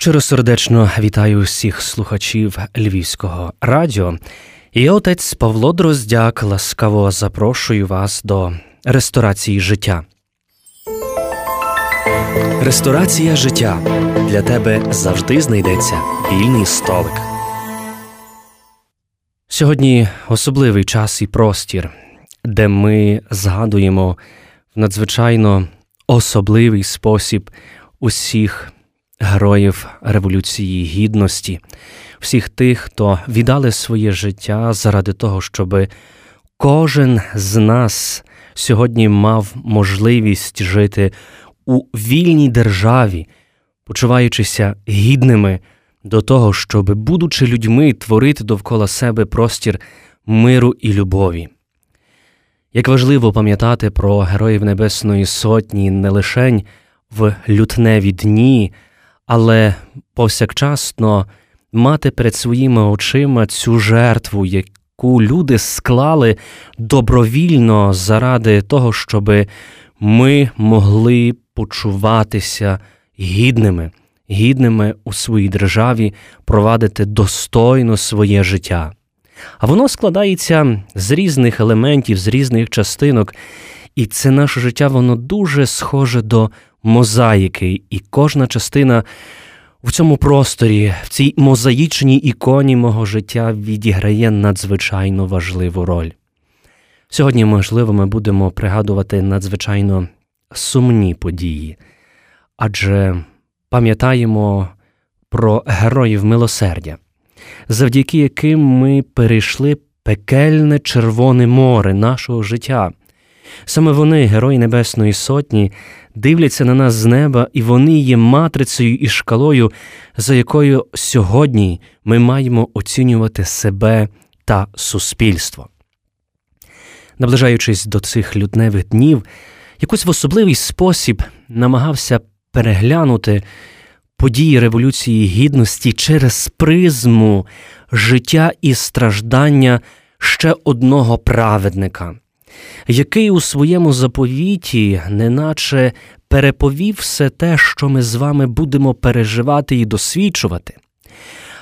Щиро сердечно вітаю всіх слухачів Львівського радіо. І отець Павло Дроздяк ласкаво запрошую вас до ресторації життя. Ресторація життя для тебе завжди знайдеться вільний столик. Сьогодні особливий час і простір, де ми згадуємо в надзвичайно особливий спосіб усіх героїв Революції Гідності, всіх тих, хто віддали своє життя заради того, щоб кожен з нас сьогодні мав можливість жити у вільній державі, почуваючися гідними до того, щоб, будучи людьми, творити довкола себе простір миру і любові. Як важливо пам'ятати про Героїв Небесної Сотні не лишень в лютневі дні, але повсякчасно мати перед своїми очима цю жертву, яку люди склали добровільно заради того, щоб ми могли почуватися гідними, гідними у своїй державі, провадити достойно своє життя. А воно складається з різних елементів, з різних частинок, і це наше життя, воно дуже схоже до мозаїки, і кожна частина в цьому просторі, в цій мозаїчній іконі мого життя відіграє надзвичайно важливу роль. Сьогодні, можливо, ми будемо пригадувати надзвичайно сумні події, адже пам'ятаємо про героїв милосердя, завдяки яким ми перейшли пекельне Червоне море нашого життя. Саме вони, Герої Небесної Сотні, дивляться на нас з неба, і вони є матрицею і шкалою, за якою сьогодні ми маємо оцінювати себе та суспільство. Наближаючись до цих лютневих днів, якось в особливий спосіб намагався переглянути події Революції Гідності через призму життя і страждання ще одного праведника який у своєму заповіті, неначе переповів все те, що ми з вами будемо переживати і досвідчувати.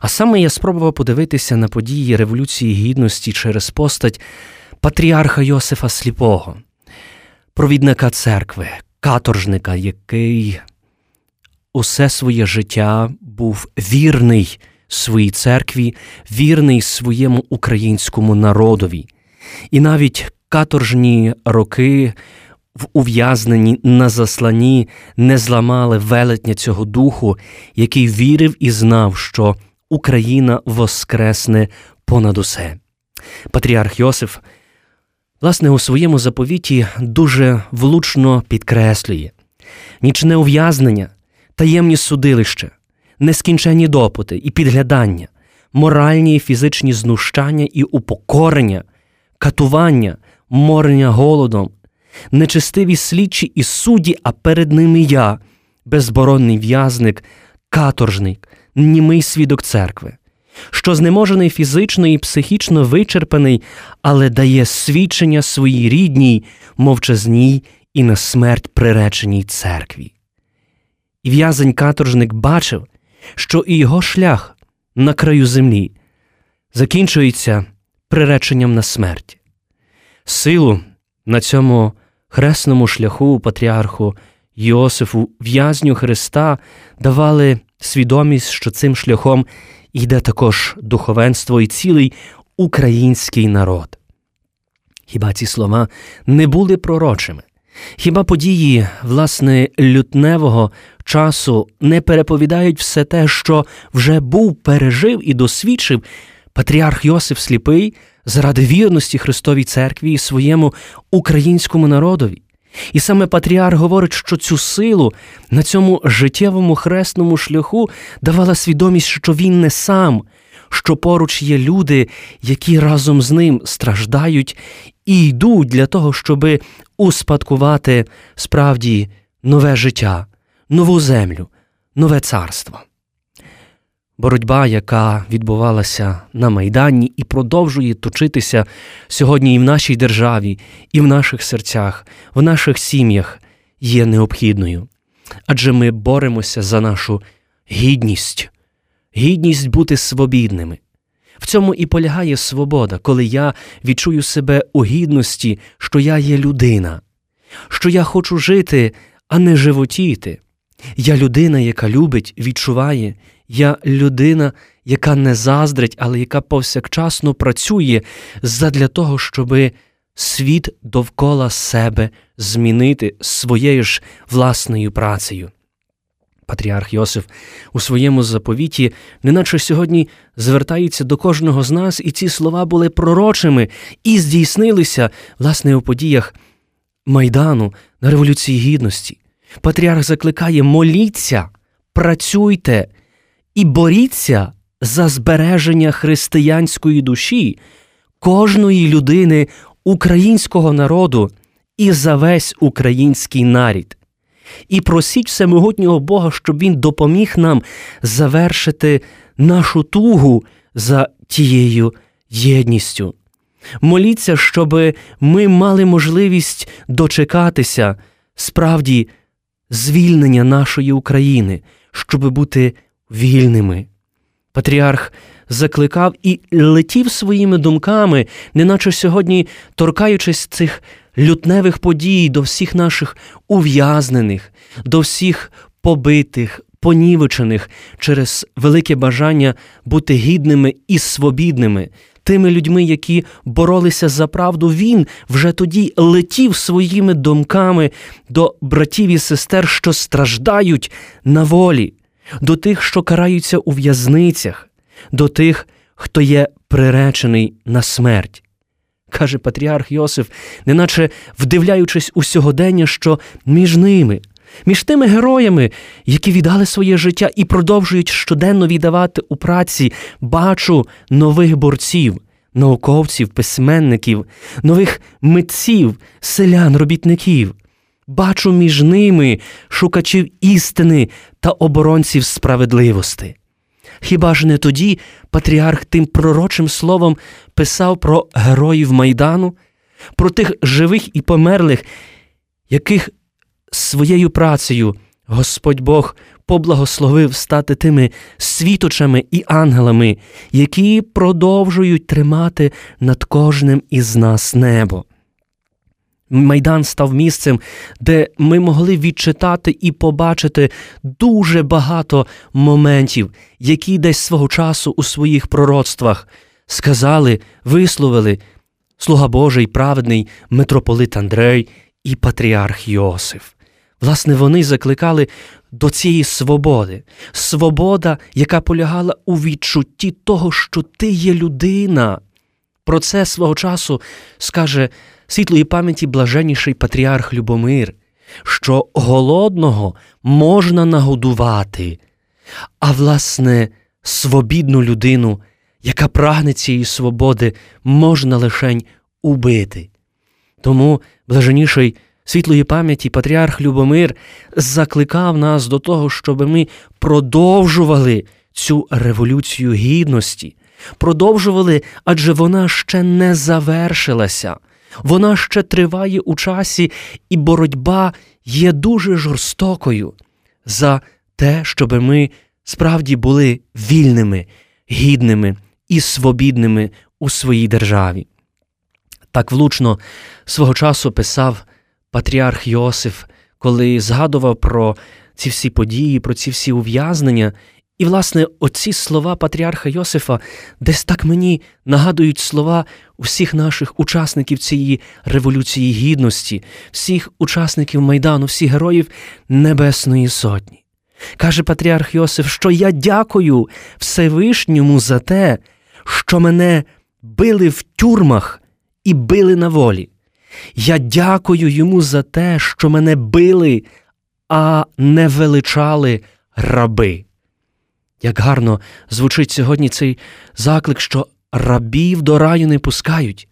А саме я спробував подивитися на події Революції Гідності через постать патріарха Йосифа Сліпого, провідника церкви, каторжника, який усе своє життя був вірний своїй церкві, вірний своєму українському народові. І навіть каторжні роки в ув'язненні на засланні не зламали велетня цього духу, який вірив і знав, що Україна воскресне понад усе. Патріарх Йосиф, власне, у своєму заповіті дуже влучно підкреслює нічне ув'язнення, таємні судилища, нескінченні допити і підглядання, моральні і фізичні знущання і упокорення, катування, морення голодом, нечестиві слідчі і судді, а перед ними я, безборонний в'язник, каторжник, німий свідок церкви, що знеможений фізично і психічно вичерпаний, але дає свідчення своїй рідній, мовчазній і на смерть приреченій церкві. І в'язень каторжник бачив, що і його шлях на краю землі закінчується приреченням на смерть. Силу на цьому хресному шляху патріарху Йосифу, в'язню Христа, давали свідомість, що цим шляхом йде також духовенство і цілий український народ. Хіба ці слова не були пророчими? Хіба події, власне, лютневого часу не переповідають все те, що вже був, пережив і досвідчив патріарх Йосиф Сліпий заради вірності Христовій церкві і своєму українському народові. І саме Патріарх говорить, що цю силу на цьому життєвому хресному шляху давала свідомість, що він не сам, що поруч є люди, які разом з ним страждають і йдуть для того, щоб успадкувати справді нове життя, нову землю, нове царство боротьба, яка відбувалася на Майдані і продовжує точитися сьогодні і в нашій державі, і в наших серцях, в наших сім'ях, є необхідною. Адже ми боремося за нашу гідність, гідність бути свобідними. В цьому і полягає свобода, коли я відчую себе у гідності, що я є людина, що я хочу жити, а не животіти. Я людина, яка любить, відчуває, я людина, яка не заздрить, але яка повсякчасно працює задля того, щоби світ довкола себе змінити своєю ж власною працею. Патріарх Йосиф у своєму заповіті, неначе сьогодні звертається до кожного з нас, і ці слова були пророчими і здійснилися, власне, у подіях Майдану на Революції Гідності. Патріарх закликає моліться, працюйте і боріться за збереження християнської душі кожної людини українського народу і за весь український нарід. І просіть всемогутнього Бога, щоб Він допоміг нам завершити нашу тугу за тією єдністю. Моліться, щоб ми мали можливість дочекатися справді звільнення нашої України, щоб бути вільними. Патріарх закликав і летів своїми думками, неначе сьогодні торкаючись цих лютневих подій до всіх наших ув'язнених, до всіх побитих, понівечених через велике бажання бути гідними і свобідними. Тими людьми, які боролися за правду, він вже тоді летів своїми думками до братів і сестер, що страждають на волі, до тих, що караються у в'язницях, до тих, хто є приречений на смерть. Каже патріарх Йосиф, неначе вдивляючись у сьогодення, що між ними, між тими героями, які віддали своє життя і продовжують щоденно віддавати у праці, бачу нових борців, науковців, письменників, нових митців, селян, робітників. Бачу між ними шукачів істини та оборонців справедливості. Хіба ж не тоді патріарх тим пророчим словом писав про героїв Майдану, про тих живих і померлих, яких своєю працею Господь Бог поблагословив стати тими світочами і ангелами, які продовжують тримати над кожним із нас небо. Майдан став місцем, де ми могли відчитати і побачити дуже багато моментів, які десь свого часу у своїх пророцтвах сказали, висловили слуга Божий, праведний митрополит Андрей і патріарх Йосиф. Власне, вони закликали до цієї свободи, свобода, яка полягала у відчутті того, що ти є людина. Про це свого часу скаже світлої пам'яті блаженніший патріарх Любомир, що голодного можна нагодувати, а власне, свобідну людину, яка прагне цієї свободи, можна лишень убити. Тому блаженіший світлої пам'яті патріарх Любомир закликав нас до того, щоб ми продовжували цю революцію гідності, продовжували, адже вона ще не завершилася. Вона ще триває у часі, і боротьба є дуже жорстокою за те, щоб ми справді були вільними, гідними і свобідними у своїй державі. Так влучно свого часу писав патріарх Йосиф, коли згадував про ці всі події, про ці всі ув'язнення і, власне, оці слова патріарха Йосифа десь так мені нагадують слова усіх наших учасників цієї революції гідності, всіх учасників Майдану, всіх героїв Небесної Сотні. Каже патріарх Йосиф, що я дякую Всевишньому за те, що мене били в тюрмах і били на волі. Я дякую йому за те, що мене били, а не величали раби. Як гарно звучить сьогодні цей заклик, що рабів до раю не пускають.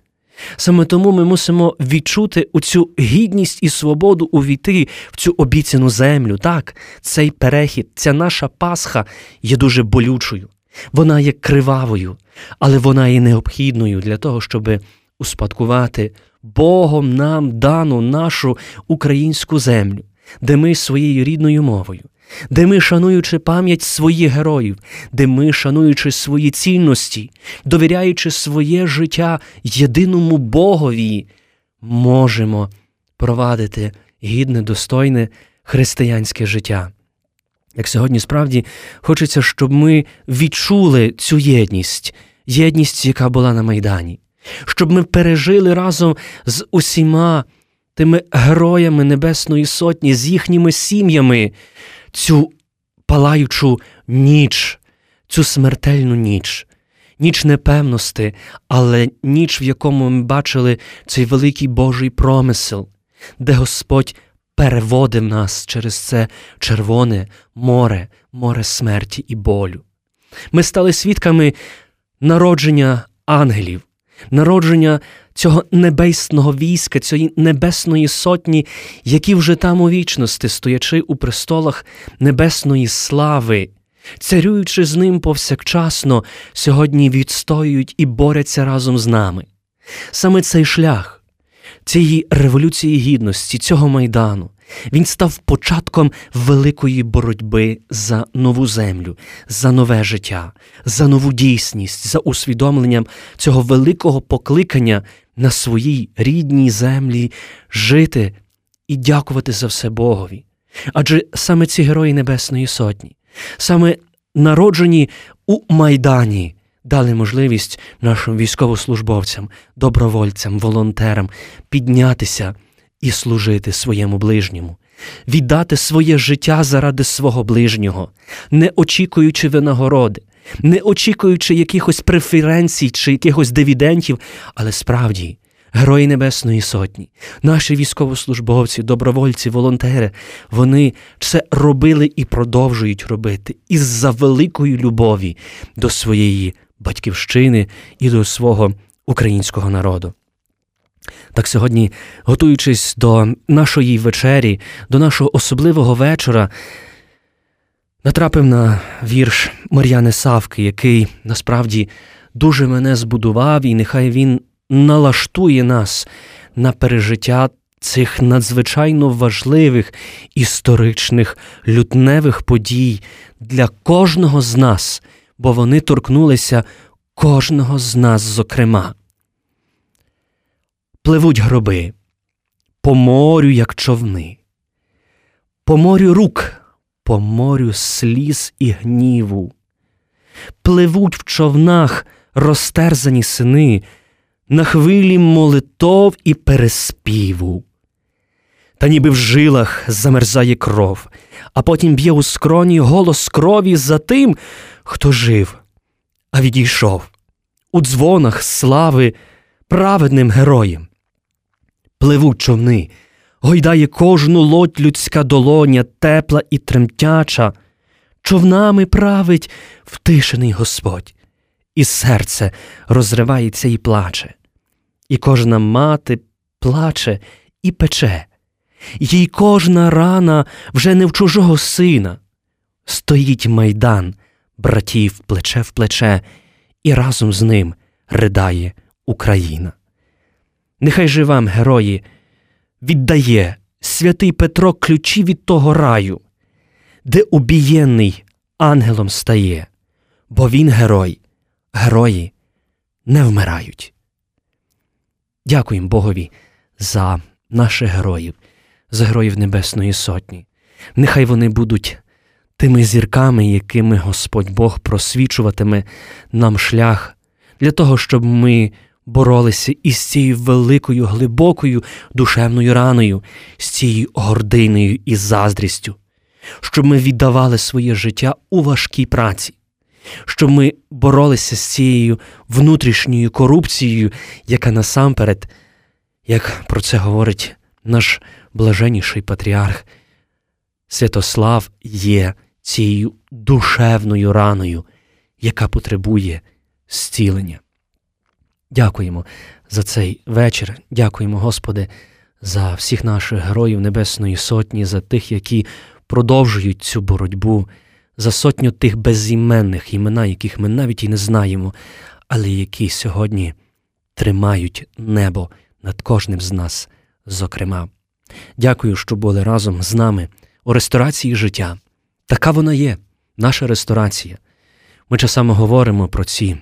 Саме тому ми мусимо відчути оцю гідність і свободу увійти в цю обіцяну землю. Так, цей перехід, ця наша Пасха є дуже болючою, вона є кривавою, але вона є необхідною для того, щоб успадкувати Богом нам дану нашу українську землю, де ми своєю рідною мовою де ми, шануючи пам'ять своїх героїв, де ми, шануючи свої цінності, довіряючи своє життя єдиному Богові, можемо провадити гідне, достойне християнське життя. Як сьогодні справді хочеться, щоб ми відчули цю єдність, єдність, яка була на Майдані, щоб ми пережили разом з усіма тими героями Небесної Сотні, з їхніми сім'ями цю палаючу ніч, цю смертельну ніч, ніч непевності, але ніч, в якому ми бачили цей великий Божий промисел, де Господь переводив нас через це червоне море, море смерті і болю. Ми стали свідками народження ангелів, народження цього небесного війська, цієї небесної сотні, які вже там у вічності, стоячи у престолах небесної слави, царюючи з ним повсякчасно, сьогодні відстоюють і борються разом з нами. Саме цей шлях цієї революції гідності, цього майдану, він став початком великої боротьби за нову землю, за нове життя, за нову дійсність, за усвідомленням цього великого покликання на своїй рідній землі жити і дякувати за все Богові. Адже саме ці герої Небесної Сотні, саме народжені у Майдані, дали можливість нашим військовослужбовцям, добровольцям, волонтерам піднятися і служити своєму ближньому, віддати своє життя заради свого ближнього, не очікуючи винагороди, не очікуючи якихось преференцій чи якихось дивідентів, але справді. Герої Небесної Сотні, наші військовослужбовці, добровольці, волонтери, вони це робили і продовжують робити із за великої любові до своєї батьківщини і до свого українського народу. Так сьогодні, готуючись до нашої вечері, до нашого особливого вечора, натрапив на вірш Мар'яни Савки, який насправді дуже мене збудував, і нехай він налаштує нас на пережиття цих надзвичайно важливих історичних лютневих подій для кожного з нас, бо вони торкнулися кожного з нас, зокрема. Пливуть гроби, по морю, як човни, по морю рук, по морю сліз і гніву, пливуть в човнах розтерзані сини, на хвилі молитов і переспіву. Та ніби в жилах замерзає кров, а потім б'є у скроні голос крові за тим, хто жив, а відійшов у дзвонах слави праведним героєм. Пливуть човни, гойдає кожну лодь людська долоня, тепла і тремтяча, човнами править втишений Господь, і серце розривається і плаче, і кожна мати плаче і пече, їй кожна рана вже не в чужого сина. Стоїть майдан братів плече в плече, і разом з ним ридає Україна. Нехай же вам, герої, віддає святий Петро ключі від того раю, де убієнний ангелом стає, бо він герой, герої не вмирають. Дякуємо Богові за наших героїв, за героїв Небесної Сотні. Нехай вони будуть тими зірками, якими Господь Бог просвічуватиме нам шлях для того, щоб ми боролися із цією великою, глибокою душевною раною, з цією гординою і заздрістю, щоб ми віддавали своє життя у важкій праці, щоб ми боролися з цією внутрішньою корупцією, яка насамперед, як про це говорить наш блаженніший патріарх, Святослав є цією душевною раною, яка потребує зцілення. Дякуємо за цей вечір. Дякуємо, Господи, за всіх наших героїв Небесної Сотні, за тих, які продовжують цю боротьбу, за сотню тих безіменних імена, яких ми навіть і не знаємо, але які сьогодні тримають небо над кожним з нас, зокрема. Дякую, що були разом з нами у ресторації життя. Така вона є, наша ресторація. Ми часами говоримо про ці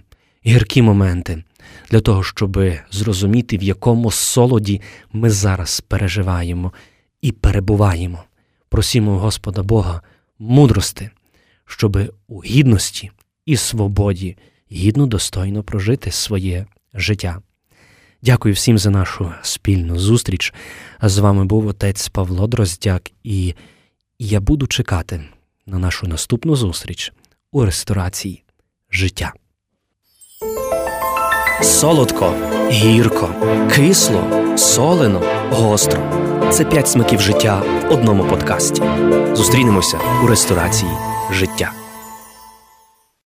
гіркі моменти для того, щоб зрозуміти, в якому солоді ми зараз переживаємо і перебуваємо. Просімо Господа Бога мудрости, щоб у гідності і свободі гідно достойно прожити своє життя. Дякую всім за нашу спільну зустріч. З вами був отець Павло Дроздяк, і я буду чекати на нашу наступну зустріч у ресторації життя. Солодко, гірко, кисло, солено, гостро. Це п'ять смаків життя в одному подкасті. Зустрінемося у ресторації життя.